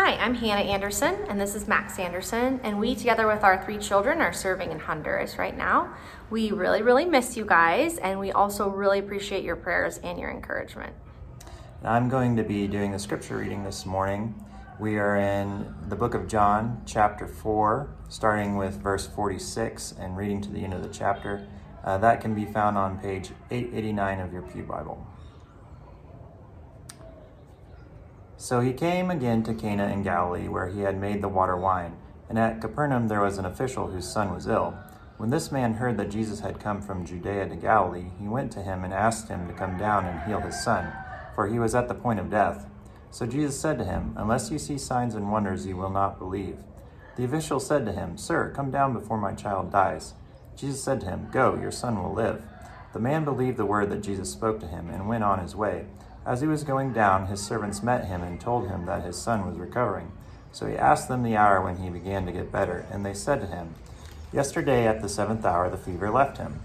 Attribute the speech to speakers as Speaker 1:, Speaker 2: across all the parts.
Speaker 1: Hi, I'm Hannah Anderson, and this is Max Anderson, and we, together with our three children, are serving in Honduras right now. We really, really miss you guys, and we also really appreciate your prayers and your encouragement.
Speaker 2: I'm going to be doing the scripture reading this morning. We are in the book of John, chapter 4, starting with verse 46 and reading to the end of the chapter. Uh, that can be found on page 889 of your Pew Bible. So he came again to Cana in Galilee, where he had made the water wine. And at Capernaum there was an official whose son was ill. When this man heard that Jesus had come from Judea to Galilee, he went to him and asked him to come down and heal his son, for he was at the point of death. So Jesus said to him, Unless you see signs and wonders, you will not believe. The official said to him, Sir, come down before my child dies. Jesus said to him, Go, your son will live. The man believed the word that Jesus spoke to him and went on his way. As he was going down, his servants met him and told him that his son was recovering. So he asked them the hour when he began to get better, and they said to him, Yesterday at the seventh hour the fever left him.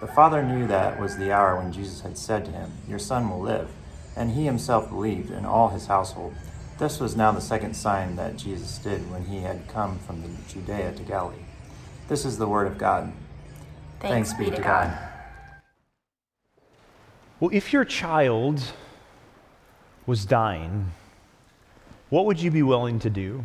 Speaker 2: The father knew that was the hour when Jesus had said to him, Your son will live. And he himself believed, and all his household. This was now the second sign that Jesus did when he had come from Judea to Galilee. This is the word of God.
Speaker 1: Thanks, Thanks be to God. God.
Speaker 3: Well, if your child was dying, what would you be willing to do?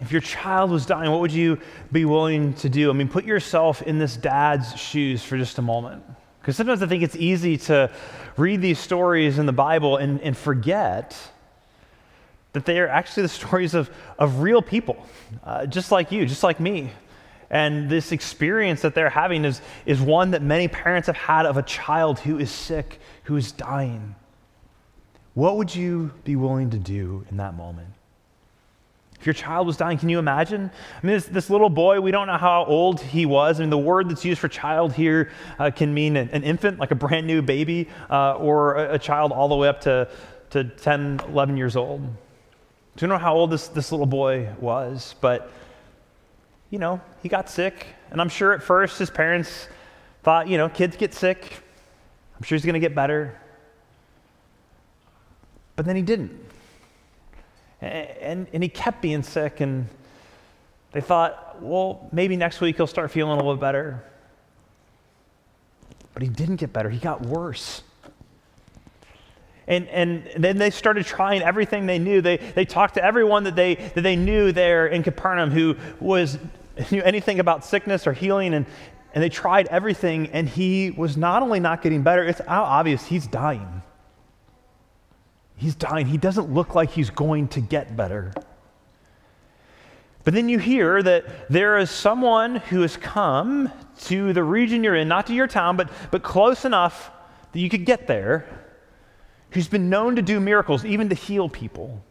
Speaker 3: If your child was dying, what would you be willing to do? I mean, put yourself in this dad's shoes for just a moment. Because sometimes I think it's easy to read these stories in the Bible and, and forget that they are actually the stories of, of real people, uh, just like you, just like me. And this experience that they're having is, is one that many parents have had of a child who is sick, who is dying. What would you be willing to do in that moment? If your child was dying, can you imagine? I mean, this, this little boy, we don't know how old he was. I mean, the word that's used for child here uh, can mean an, an, infant, like a brand new baby, uh, or a, a, child all the way up to, to 10, 11 years old. Do you know how old this, this little boy was? But, you know, he got sick. And I'm sure at first his parents thought, you know, kids get sick. I'm sure he's going to get better. But then he didn't. And, and he kept being sick, and they thought, well, maybe next week he'll start feeling a little better. But he didn't get better, he got worse. And, and then they started trying everything they knew. They, they talked to everyone that they, that they knew there in Capernaum who was, knew anything about sickness or healing, and, and they tried everything, and he was not only not getting better, it's obvious he's dying. He's dying. He doesn't look like he's going to get better. But then you hear that there is someone who has come to the region you're in, not to your town, but, but close enough that you could get there, who's been known to do miracles, even to heal people.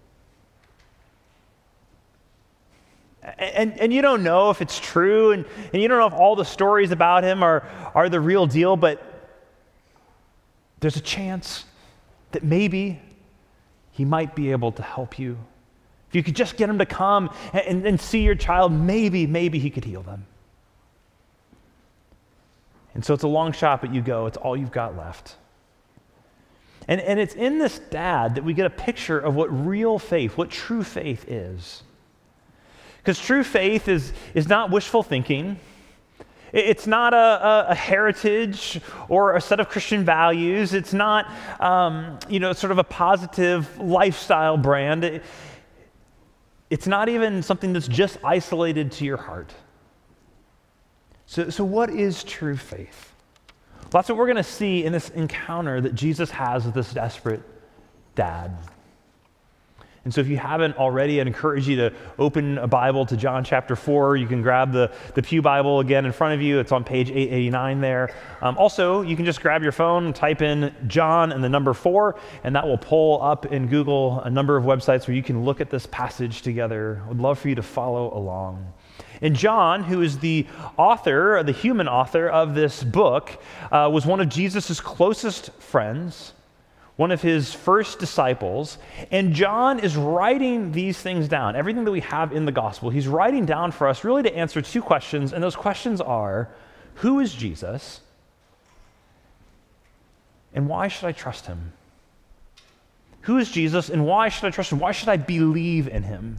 Speaker 3: And, and you don't know if it's true, and, and you don't know if all the stories about him are, are the real deal, but there's a chance that maybe he might be able to help you. If you could just get him to come and, and see your child, maybe, maybe he could heal them. And so it's a long shot, but you go. It's all you've got left. And, and it's in this dad that we get a picture of what real faith, what true faith is. Because true faith is, is not wishful thinking. It's not a, a, heritage or a set of Christian values. It's not, um, you know, sort of a positive lifestyle brand. It, it's not even something that's just isolated to your heart. So, so what is true faith? Well, that's what we're going to see in this encounter that Jesus has with this desperate dad. And so, if you haven't already, I'd encourage you to open a Bible to John chapter 4. You can grab the, the Pew Bible again in front of you. It's on page 889 there. Um, also, you can just grab your phone, type in John and the number 4, and that will pull up in Google a number of websites where you can look at this passage together. I would love for you to follow along. And John, who is the author, the human author of this book, uh, was one of Jesus' closest friends one of his first disciples. And John is writing these things down, everything that we have in the gospel. He's writing down for us really to answer two questions. And those questions are Who is Jesus? And why should I trust him? Who is Jesus and why should I trust him? Why should I believe in him?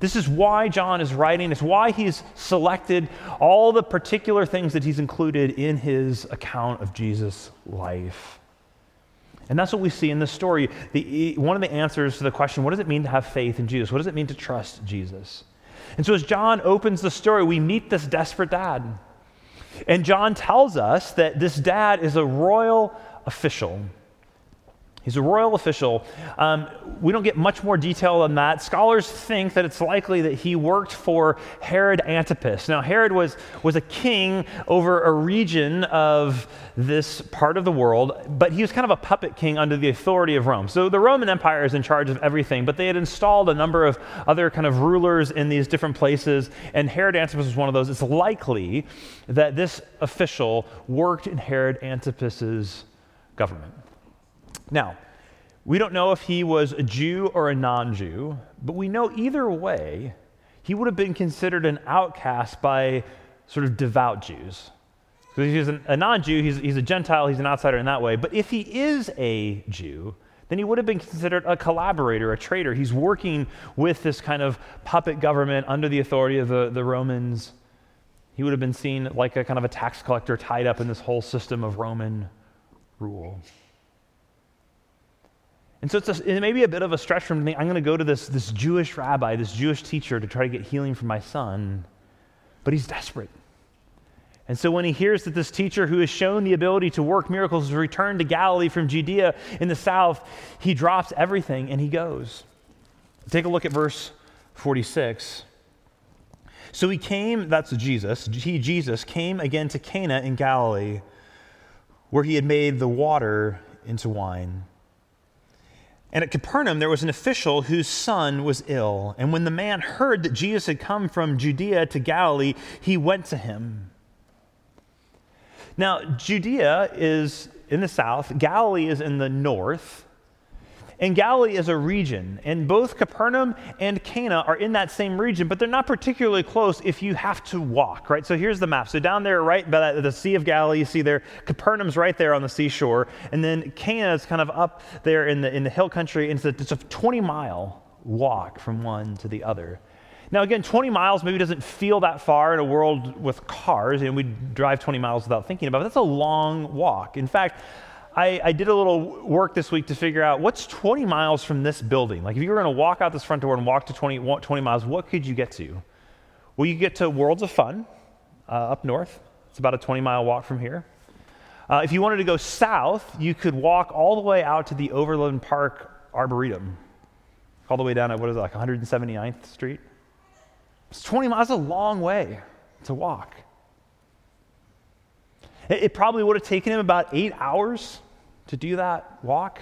Speaker 3: This is why John is writing. It's why he's selected all the particular things that he's included in his account of Jesus' life. And that's what we see in this story. The, one of the answers to the question what does it mean to have faith in Jesus? What does it mean to trust Jesus? And so, as John opens the story, we meet this desperate dad. And John tells us that this dad is a royal official. He's a royal official. Um, we don't get much more detail than that. Scholars think that it's likely that he worked for Herod Antipas. Now, Herod was, was a king over a region of this part of the world, but he was kind of a puppet king under the authority of Rome. So the Roman Empire is in charge of everything, but they had installed a number of other kind of rulers in these different places, and Herod Antipas was one of those. It's likely that this official worked in Herod Antipas's government. Now, we don't know if he was a Jew or a non Jew, but we know either way, he would have been considered an outcast by sort of devout Jews. Because he's a non Jew, he's, he's a Gentile, he's an outsider in that way. But if he is a Jew, then he would have been considered a collaborator, a traitor. He's working with this kind of puppet government under the authority of the, the Romans. He would have been seen like a kind of a tax collector tied up in this whole system of Roman rule. And so it's a, it may be a bit of a stretch from me. I'm going to go to this, this Jewish rabbi, this Jewish teacher to try to get healing for my son. But he's desperate. And so when he hears that this teacher who has shown the ability to work miracles has returned to Galilee from Judea in the south, he drops everything and he goes. Take a look at verse 46. So he came, that's Jesus, he, Jesus, came again to Cana in Galilee, where he had made the water into wine. And at Capernaum, there was an official whose son was ill. And when the man heard that Jesus had come from Judea to Galilee, he went to him. Now, Judea is in the south, Galilee is in the north. And Galilee is a region, and both Capernaum and Cana are in that same region, but they're not particularly close if you have to walk, right? So here's the map. So down there, right by the Sea of Galilee, you see there, Capernaum's right there on the seashore, and then Cana is kind of up there in the, in the hill country, and it's a, it's a 20 mile walk from one to the other. Now, again, 20 miles maybe doesn't feel that far in a world with cars, and we drive 20 miles without thinking about it. That's a long walk. In fact, I, I, did a little work this week to figure out what's 20 miles from this building. Like, if you were going to walk out this front door and walk to 20, 20 miles, what could you get to? Well, you get to Worlds of Fun uh, up north. It's about a 20 mile walk from here. Uh, if you wanted to go south, you could walk all the way out to the Overland Park Arboretum, all the way down at what is it, like 179th Street? It's 20 miles, a long way to walk. It, it probably would have taken him about eight hours to do that walk.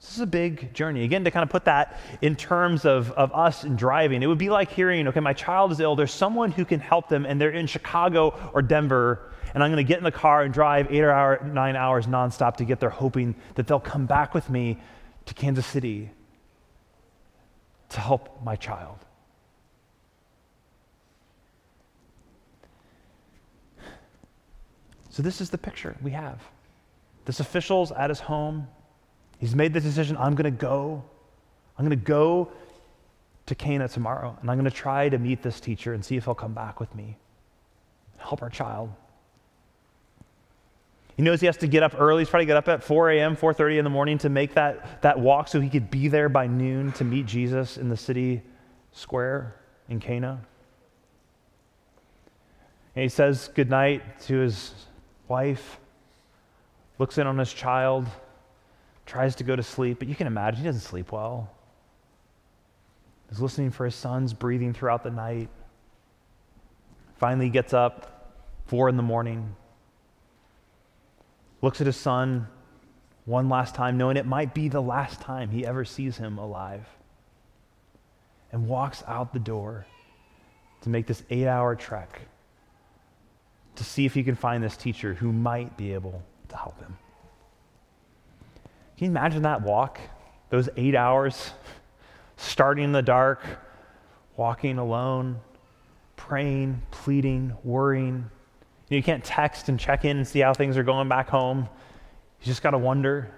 Speaker 3: This is a big journey. Again, to kind of put that in terms of, of us in driving, it would be like hearing, okay, my child is ill. There's someone who can help them, and they're in Chicago or Denver, and I'm going to get in the car and drive eight or hour, nine hours nonstop to get there, hoping that they'll come back with me to Kansas City to help my child. So, this is the picture we have. This official's at his home. He's made the decision I'm going to go. I'm going to go to Cana tomorrow, and I'm going to try to meet this teacher and see if he'll come back with me. Help our child. He knows he has to get up early. He's probably get up at 4 a.m., 4.30 in the morning to make that, that walk so he could be there by noon to meet Jesus in the city square in Cana. And he says goodnight to his wife, looks in on his child, tries to go to sleep, but you can imagine he doesn't sleep well. He's listening for his sons breathing throughout the night. Finally gets up, four in the morning, looks at his son one last time, knowing it might be the last time he ever sees him alive, and walks out the door to make this eight hour trek to see if he can find this teacher who might be able to help him. Can you imagine that walk? Those eight hours, starting in the dark, walking alone, praying, pleading, worrying. You, can't text and check in and see how things are going back home. You just got to wonder.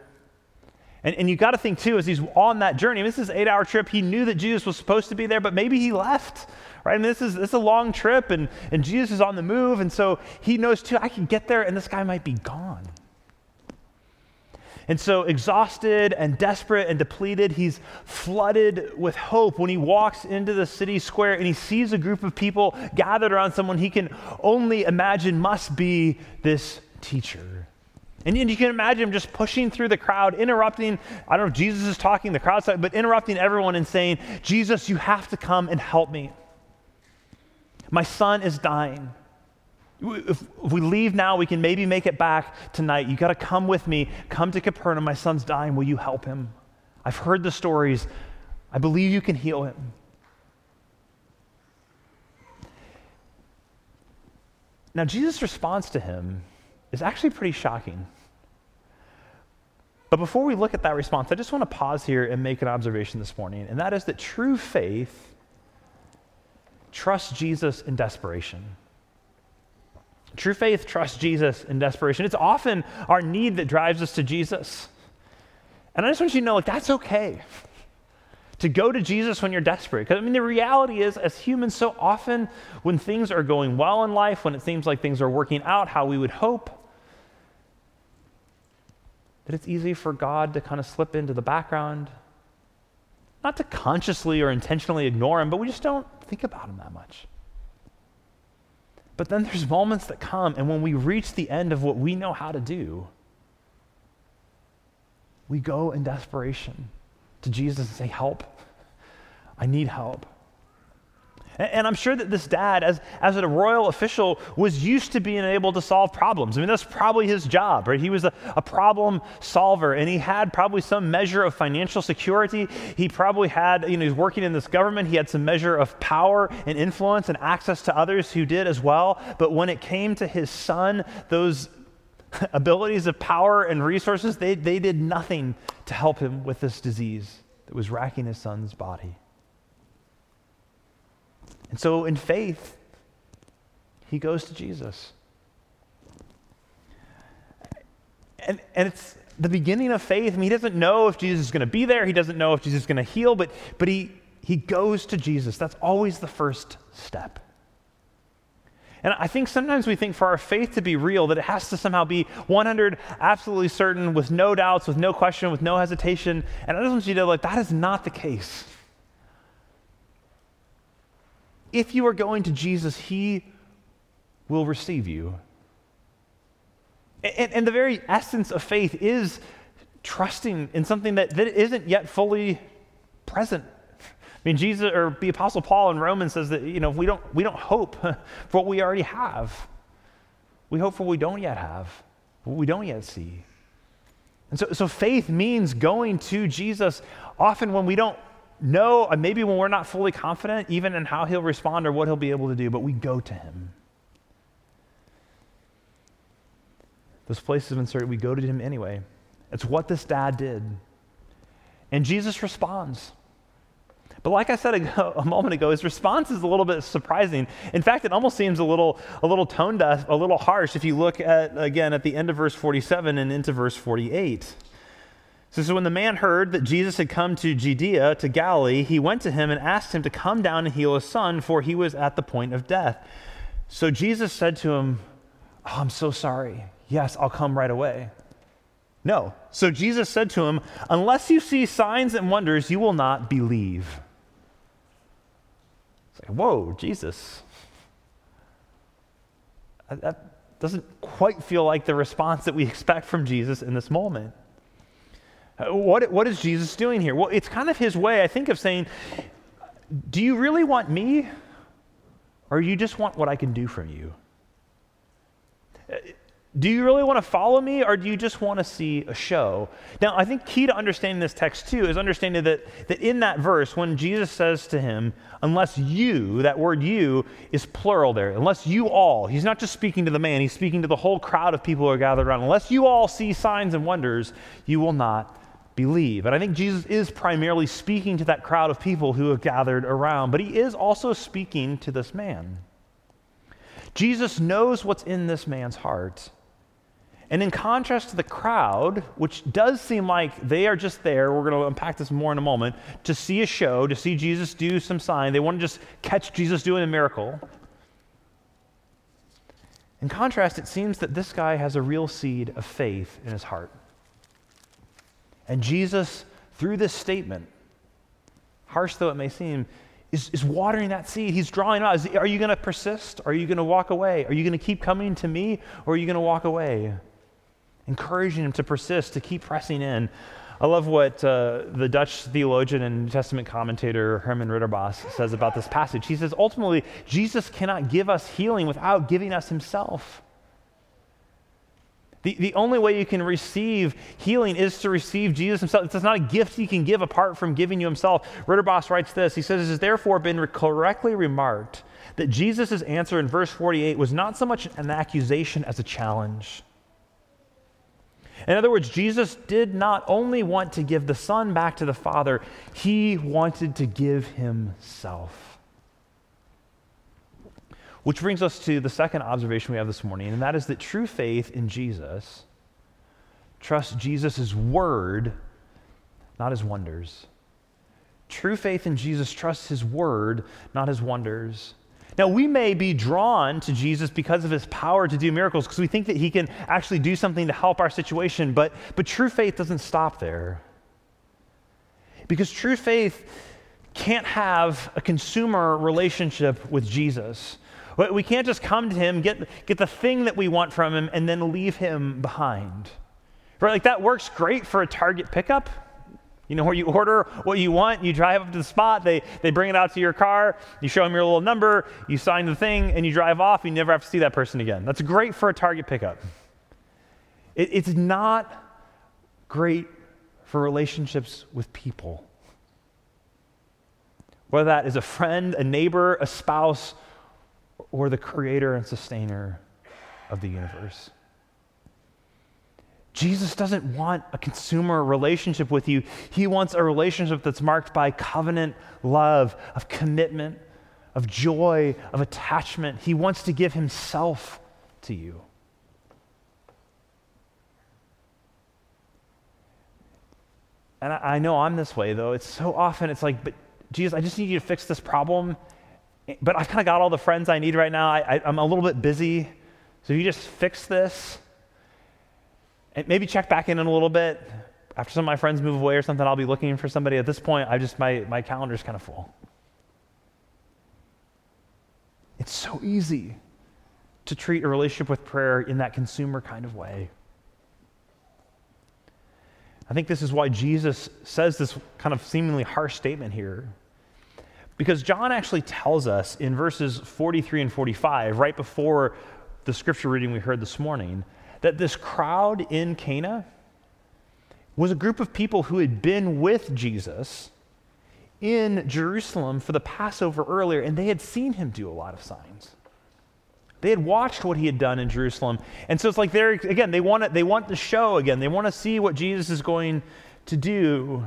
Speaker 3: And, and you got to think too, as he's on that journey, I mean, this is eight hour trip. He knew that Jesus was supposed to be there, but maybe he left, right? I mean, this is, this is a long trip and, and Jesus is on the move. And so he knows too, I can get there and this guy might be gone. And so, exhausted and desperate and depleted, he's flooded with hope when he walks into the city square and he sees a group of people gathered around someone he can only imagine must be this teacher. And you can imagine him just pushing through the crowd, interrupting. I don't know if Jesus is talking, the crowd, but interrupting everyone and saying, Jesus, you have to come and help me. My son is dying. If, we leave now, we can maybe make it back tonight. You got to come with me. Come to Capernaum. My son's dying. Will you help him? I've heard the stories. I believe you can heal him. Now, Jesus' response to him is actually pretty shocking. But before we look at that response, I just want to pause here and make an observation this morning, and that is that true faith trusts Jesus in desperation. True faith trusts Jesus in desperation. It's often our need that drives us to Jesus. And I just want you to know, like, that's okay to go to Jesus when you're desperate. Because, I mean, the reality is, as humans, so often when things are going well in life, when it seems like things are working out how we would hope, that it's easy for God to kind of slip into the background. Not to consciously or intentionally ignore Him, but we just don't think about Him that much. But then there's moments that come, and when we reach the end of what we know how to do, we go in desperation to Jesus and say, Help. I need help. And I'm sure that this dad, as, as a royal official, was used to being able to solve problems. I mean, that's probably his job, right? He was a, a problem solver, and he had probably some measure of financial security. He probably had, you know, he's working in this government. He had some measure of power and influence and access to others who did as well. But when it came to his son, those abilities of power and resources, they, they did nothing to help him with this disease that was racking his son's body. And so, in faith, he goes to Jesus. And, and it's the beginning of faith. I mean, he doesn't know if Jesus is going to be there, he doesn't know if Jesus is going to heal, but, but he, he goes to Jesus. That's always the first step. And I think sometimes we think for our faith to be real that it has to somehow be 100 absolutely certain with no doubts, with no question, with no hesitation. And I just want you to know, like, that is not the case if you are going to Jesus, He will receive you. And, and, the very essence of faith is trusting in something that, that isn't yet fully present. I mean, Jesus or the Apostle Paul in Romans says that you know we don't we don't hope for what we already have. We hope for what we don't yet have, what we don't yet see. And so, so faith means going to Jesus often when we don't know, uh, maybe when we're not fully confident, even in how he'll respond or what he'll be able to do, but we go to him. Those places of uncertainty, we go to him anyway. It's what this dad did. And Jesus responds. But like I said a, a, moment ago, his response is a little bit surprising. In fact, it almost seems a little, a little tone deaf, a little harsh if you look at, again, at the end of verse 47 and into verse 48. So, so when the man heard that Jesus had come to Judea, to Galilee, he went to him and asked him to come down and heal his son, for he was at the point of death. So Jesus said to him, oh, I'm so sorry. Yes, I'll come right away. No. So Jesus said to him, Unless you see signs and wonders, you will not believe. It's like, whoa, Jesus. That doesn't quite feel like the response that we expect from Jesus in this moment. What, what is Jesus doing here? Well, it's kind of his way, I think, of saying, Do you really want me? Or you just want what I can do from you? Do you really want to follow me, or do you just want to see a show? Now, I think key to understanding this text, too, is understanding that, that in that verse, when Jesus says to him, unless you, that word you is plural there, unless you all, he's not just speaking to the man, he's speaking to the whole crowd of people who are gathered around. Unless you all see signs and wonders, you will not believe. And I think Jesus is primarily speaking to that crowd of people who have gathered around, but he is also speaking to this man. Jesus knows what's in this man's heart. And in contrast to the crowd, which does seem like they are just there, we're going to unpack this more in a moment, to see a show, to see Jesus do some sign. They want to just catch Jesus doing a miracle. In contrast, it seems that this guy has a real seed of faith in his heart. And Jesus, through this statement, harsh though it may seem, is, is watering that seed. He's drawing out. Is, are you going to persist? Are you going to walk away? Are you going to keep coming to me? Or are you going to walk away? Encouraging him to persist, to keep pressing in. I love what uh, the Dutch theologian and New Testament commentator Herman Ridderbos says about this passage. He says, ultimately, Jesus cannot give us healing without giving us himself. The, the only way you can receive healing is to receive Jesus himself. It's not a gift he can give apart from giving you himself. Ridderbos writes this He says, It has therefore been correctly remarked that Jesus' answer in verse 48 was not so much an accusation as a challenge. In other words, Jesus did not only want to give the Son back to the Father, he wanted to give himself. Which brings us to the second observation we have this morning, and that is that true faith in Jesus trusts Jesus' word, not his wonders. True faith in Jesus trusts his word, not his wonders. Now, we may be drawn to Jesus because of his power to do miracles, because we think that he can actually do something to help our situation, but, but true faith doesn't stop there. Because true faith can't have a consumer relationship with Jesus. But we can't just come to him, get, get the thing that we want from him, and then leave him behind. Right? Like that works great for a Target pickup. You know, where you order what you want, you drive up to the spot, they, they bring it out to your car, you show them your little number, you sign the thing, and you drive off, you never have to see that person again. That's great for a Target pickup. It, it's not great for relationships with people. Whether that is a friend, a neighbor, a spouse, or the creator and sustainer of the universe. Jesus doesn't want a consumer relationship with you. He wants a relationship that's marked by covenant love, of commitment, of joy, of attachment. He wants to give himself to you. And I, I know I'm this way, though. It's so often, it's like, but Jesus, I just need you to fix this problem. But I've kind of got all the friends I need right now. I, I'm a little bit busy. So if you just fix this and maybe check back in in a little bit. After some of my friends move away or something, I'll be looking for somebody. At this point, I just my, my calendar's kind of full. It's so easy to treat a relationship with prayer in that consumer kind of way. I think this is why Jesus says this kind of seemingly harsh statement here. Because John actually tells us in verses 43 and 45, right before the scripture reading we heard this morning, that this crowd in Cana was a group of people who had been with Jesus in Jerusalem for the Passover earlier, and they had seen him do a lot of signs. They had watched what he had done in Jerusalem. And so it's like they're, again, they want, it, they want the show again. They want to see what Jesus is going to do.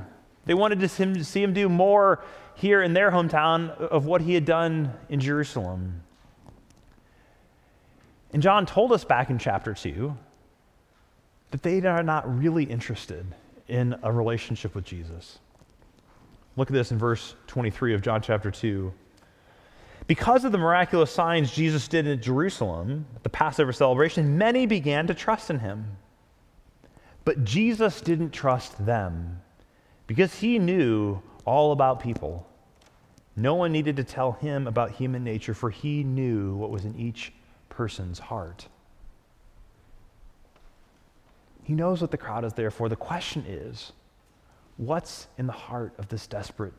Speaker 3: They wanted to see him do more here in their hometown of what he had done in Jerusalem. And John told us back in chapter 2 that they are not really interested in a relationship with Jesus. Look at this in verse 23 of John chapter 2. Because of the miraculous signs Jesus did in Jerusalem, at the Passover celebration, many began to trust in him. But Jesus didn't trust them because he knew all about people. No one needed to tell him about human nature, for he knew what was in each person's heart. He knows what the crowd is there for. The question is what's in the heart of this desperate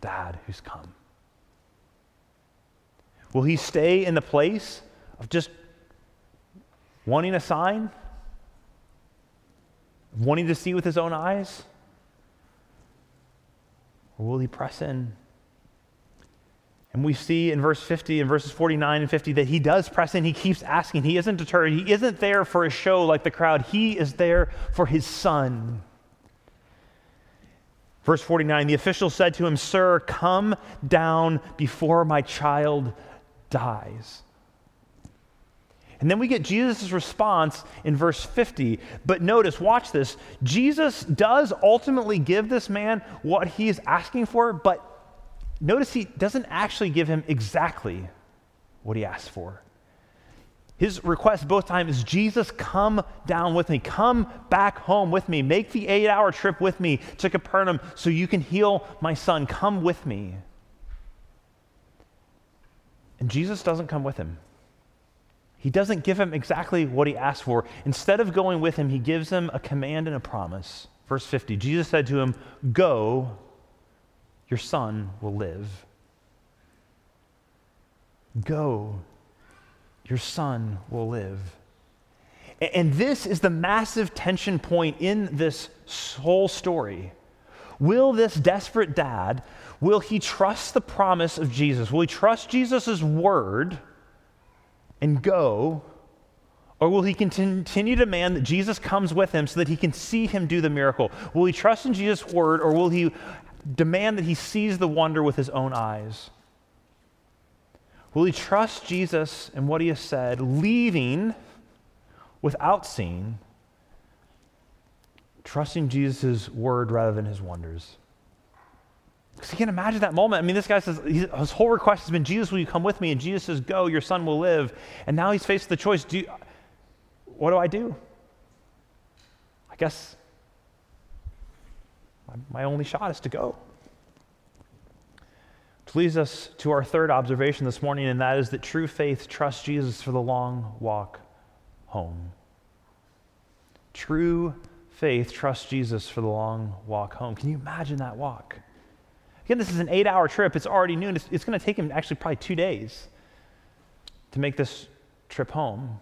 Speaker 3: dad who's come? Will he stay in the place of just wanting a sign? Wanting to see with his own eyes? Or will he press in and we see in verse 50 and verses 49 and 50 that he does press in. He keeps asking. He isn't deterred. He isn't there for a show like the crowd. He is there for his son. Verse 49 the official said to him, Sir, come down before my child dies. And then we get Jesus' response in verse 50. But notice, watch this. Jesus does ultimately give this man what he is asking for, but notice he doesn't actually give him exactly what he asked for. His request both times is Jesus, come down with me. Come back home with me. Make the eight hour trip with me to Capernaum so you can heal my son. Come with me. And Jesus doesn't come with him. He doesn't give him exactly what he asked for. Instead of going with him, he gives him a command and a promise. Verse 50 Jesus said to him, Go, your son will live. Go, your son will live. And this is the massive tension point in this whole story. Will this desperate dad, will he trust the promise of Jesus? Will he trust Jesus' word and go? Or will he continue to demand that Jesus comes with him so that he can see him do the miracle? Will he trust in Jesus' word or will he demand that he sees the wonder with his own eyes? Will he trust Jesus and what he has said, leaving without seeing, trusting Jesus' word rather than his wonders? Because you can imagine that moment. I mean, this guy says, his whole request has been, Jesus, will you come with me? And Jesus says, go, your son will live. And now he's faced the choice do, what do I do? I guess my only shot is to go. Which leads us to our third observation this morning, and that is that true faith trusts Jesus for the long walk home. True faith trusts Jesus for the long walk home. Can you imagine that walk? Again, this is an eight hour trip. It's already noon. It's, it's going to take him actually probably two days to make this trip home.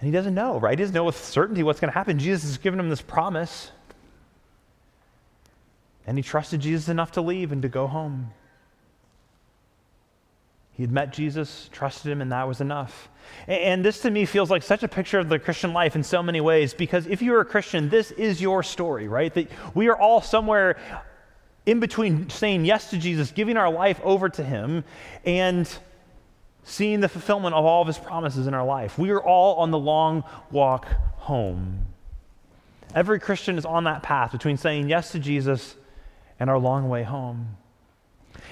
Speaker 3: And he doesn't know, right? He doesn't know with certainty what's going to happen. Jesus has given him this promise. And he trusted Jesus enough to leave and to go home. He had met Jesus, trusted him, and that was enough. And this to me feels like such a picture of the Christian life in so many ways because if you're a Christian, this is your story, right? That we are all somewhere in between saying yes to Jesus, giving our life over to him, and seeing the fulfillment of all of his promises in our life. We are all on the long walk home. Every Christian is on that path between saying yes to Jesus and our long way home.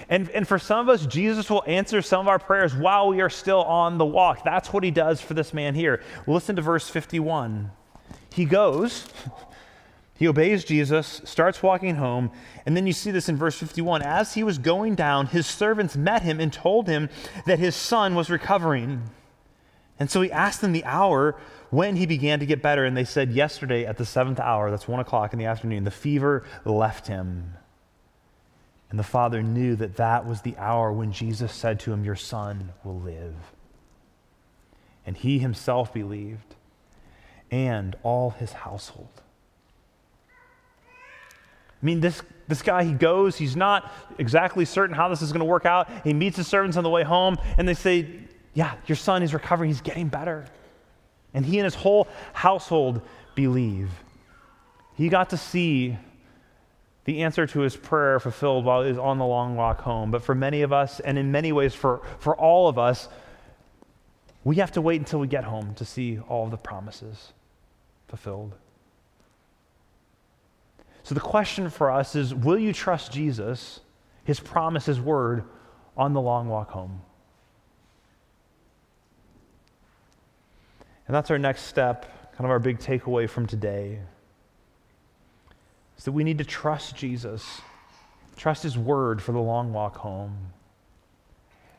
Speaker 3: And, and for some of us, Jesus will answer some of our prayers while we are still on the walk. That's what he does for this man here. Listen to verse 51. He goes, he obeys Jesus, starts walking home, and then you see this in verse 51. As he was going down, his servants met him and told him that his son was recovering. And so he asked them the hour when he began to get better, and they said, Yesterday at the seventh hour, that's one o'clock in the afternoon, the fever left him. And the father knew that that was the hour when Jesus said to him, Your son will live. And he himself believed, and all his household. I mean, this, this guy, he goes, he's not exactly certain how this is going to work out. He meets his servants on the way home, and they say, Yeah, your son is recovering, he's getting better. And he and his whole household believe. He got to see the answer to his prayer fulfilled while he was on the long walk home. But for many of us, and in many ways for, for all of us, we have to wait until we get home to see all the promises fulfilled. So the question for us is will you trust Jesus, his promise, his word, on the long walk home? And that's our next step, kind of our big takeaway from today is that we need to trust Jesus, trust His word for the long walk home.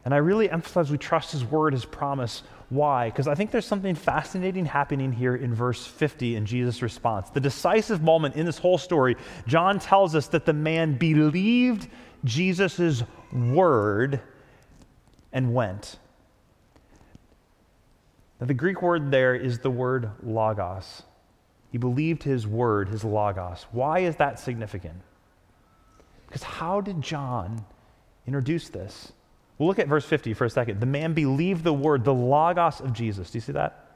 Speaker 3: And I really emphasize we trust His word, His promise. Why? Because I think there's something fascinating happening here in verse 50 in Jesus' response. The decisive moment in this whole story, John tells us that the man believed Jesus' word and went. Now, the Greek word there is the word logos. He believed his word, his logos. Why is that significant? Because how did John introduce this? We'll look at verse 50 for a second. The man believed the word, the logos of Jesus. Do you see that?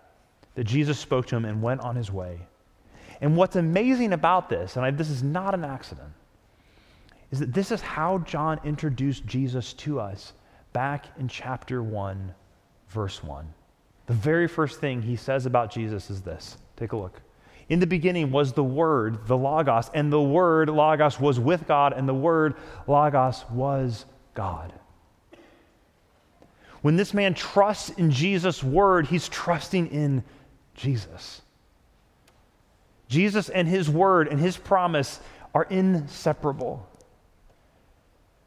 Speaker 3: That Jesus spoke to him and went on his way. And what's amazing about this, and I, this is not an accident, is that this is how John introduced Jesus to us back in chapter 1, verse 1. The very first thing he says about Jesus is this. Take a look. In the beginning was the Word, the Logos, and the Word, Logos, was with God, and the Word, Logos, was God. When this man trusts in Jesus' Word, he's trusting in Jesus. Jesus and his Word and his promise are inseparable.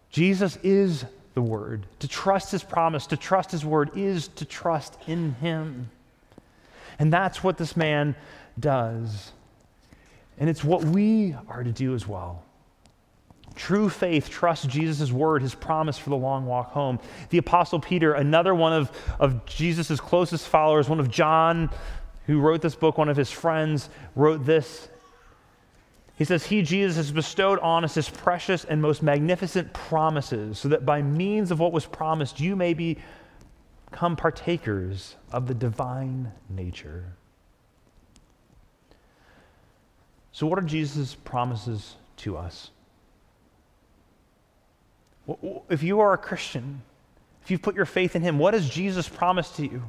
Speaker 3: Jesus is the Word. To trust his promise, to trust his Word, is to trust in him. And that's what this man does. And it's what we are to do as well. True faith trusts Jesus' word, his promise for the long walk home. The Apostle Peter, another one of, of Jesus' closest followers, one of John, who wrote this book, one of his friends, wrote this. He says, He, Jesus, has bestowed on us his precious and most magnificent promises, so that by means of what was promised, you may become partakers of the divine nature. So, what are Jesus' promises to us? If you are a Christian, if you've put your faith in Him, what has Jesus promised to you?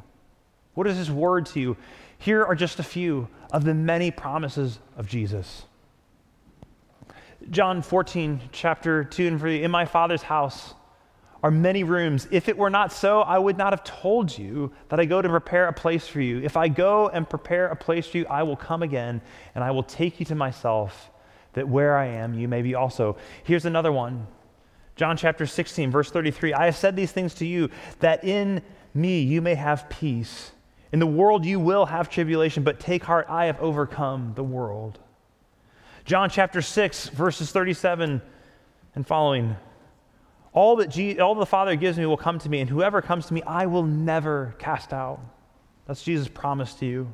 Speaker 3: What is His word to you? Here are just a few of the many promises of Jesus. John 14, chapter 2 and 3 In my Father's house are many rooms. If it were not so, I would not have told you that I go to prepare a place for you. If I go and prepare a place for you, I will come again and I will take you to myself, that where I am, you may be also. Here's another one John chapter 16, verse 33 I have said these things to you, that in me you may have peace. In the world you will have tribulation, but take heart, I have overcome the world. John chapter 6, verses 37 and following. All that, Je- all the Father gives me will come to me, and whoever comes to me, I will never cast out. That's Jesus' promise to you.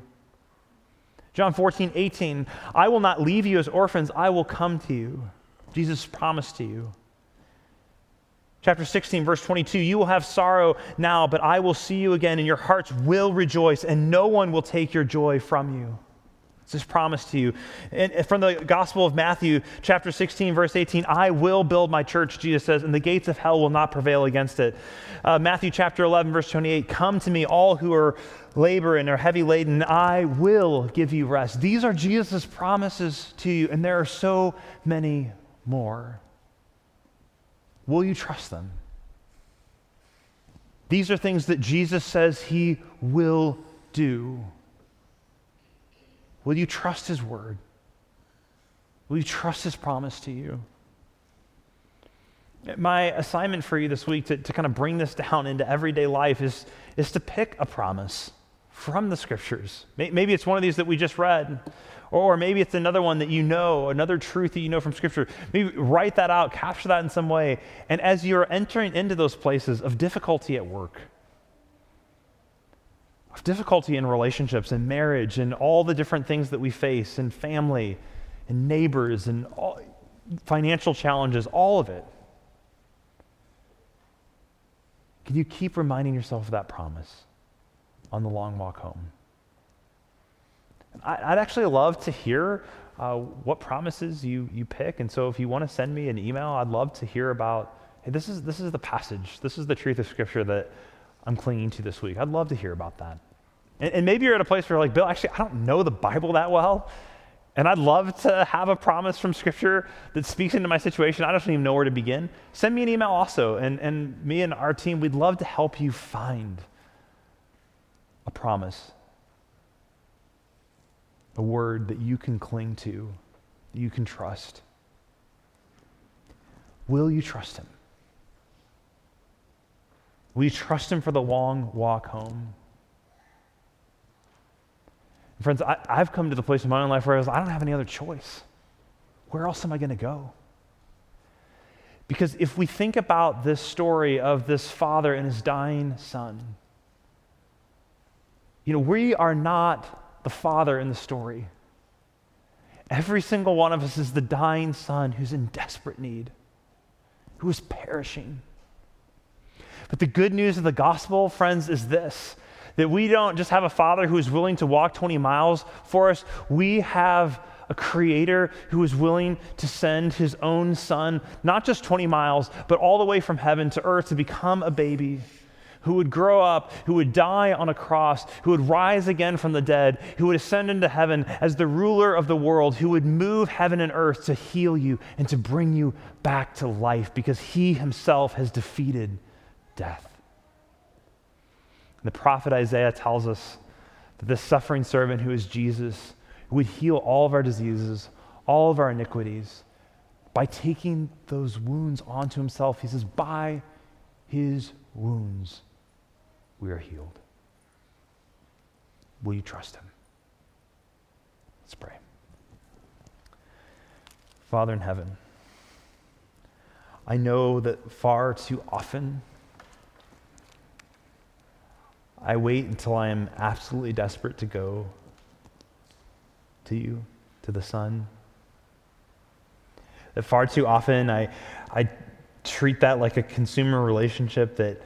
Speaker 3: John 14, 18, I will not leave you as orphans, I will come to you. Jesus' promise to you. Chapter 16, verse 22 You will have sorrow now, but I will see you again, and your hearts will rejoice, and no one will take your joy from you. It's this promise to you. And from the Gospel of Matthew, chapter 16, verse 18, I will build my church, Jesus says, and the gates of hell will not prevail against it. Uh, Matthew chapter 11, verse 28, come to me, all who are labor and are heavy laden, I will give you rest. These are Jesus' promises to you, and there are so many more. Will you trust them? These are things that Jesus says he will do. Will you trust His word? Will you trust His promise to you? My assignment for you this week to, to kind of bring this down into everyday life is, is to pick a promise from the scriptures. Maybe it's one of these that we just read, or maybe it's another one that you know, another truth that you know from scripture. Maybe write that out, capture that in some way. And as you're entering into those places of difficulty at work, of difficulty in relationships and marriage and all the different things that we face and family and neighbors and all, financial challenges, all of it. Can you keep reminding yourself of that promise on the long walk home? I'd actually love to hear uh, what promises you, you pick. And so if you want to send me an email, I'd love to hear about hey, this is, this is the passage, this is the truth of Scripture that I'm clinging to this week. I'd love to hear about that. And, and maybe you're at a place where like, Bill, actually, I don't know the Bible that well. And I'd love to have a promise from Scripture that speaks into my situation. I don't even know where to begin. Send me an email also. And, and me and our team, we'd love to help you find a promise, a word that you can cling to, that you can trust. Will you trust Him? Will you trust Him for the long walk home? friends, I, have come to the place in my own life where I, was, I don't have any other choice. Where else am I going to go? Because if we think about this story of this father and his dying son, you know, we are not the father in the story. Every single one of us is the dying son who's in desperate need, who is perishing. But the good news of the gospel, friends, is this that we don't just have a father who is willing to walk 20 miles for us, we have a creator who is willing to send his own son, not just 20 miles, but all the way from heaven to earth to become a baby, who would grow up, who would die on a cross, who would rise again from the dead, who would ascend into heaven as the ruler of the world, who would move heaven and earth to heal you and to bring you back to life because he himself has defeated death. The prophet Isaiah tells us that this suffering servant who is Jesus would heal all of our diseases, all of our iniquities, by taking those wounds onto himself. He says, By his wounds we are healed. Will you trust him? Let's pray. Father in heaven, I know that far too often I wait until I am absolutely desperate to go to you, to the Son. That far too often I, I treat that like a consumer relationship that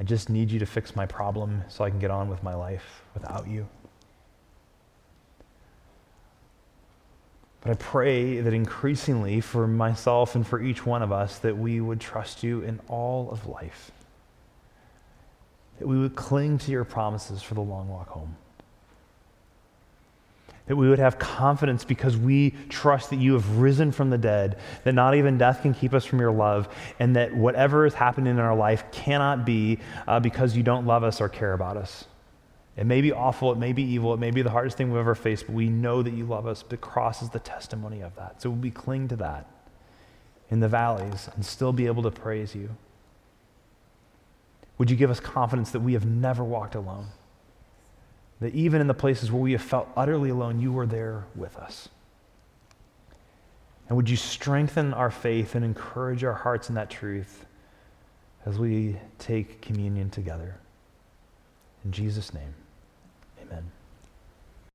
Speaker 3: I just need you to fix my problem so I can get on with my life without you. But I pray that increasingly for myself and for each one of us that we would trust you in all of life. That we would cling to your promises for the long walk home. That we would have confidence because we trust that you have risen from the dead, that not even death can keep us from your love, and that whatever is happening in our life cannot be uh, because you don't love us or care about us. It may be awful, it may be evil, it may be the hardest thing we've ever faced, but we know that you love us. The cross is the testimony of that. So we cling to that in the valleys and still be able to praise you. Would you give us confidence that we have never walked alone? That even in the places where we have felt utterly alone, you were there with us. And would you strengthen our faith and encourage our hearts in that truth as we take communion together? In Jesus' name.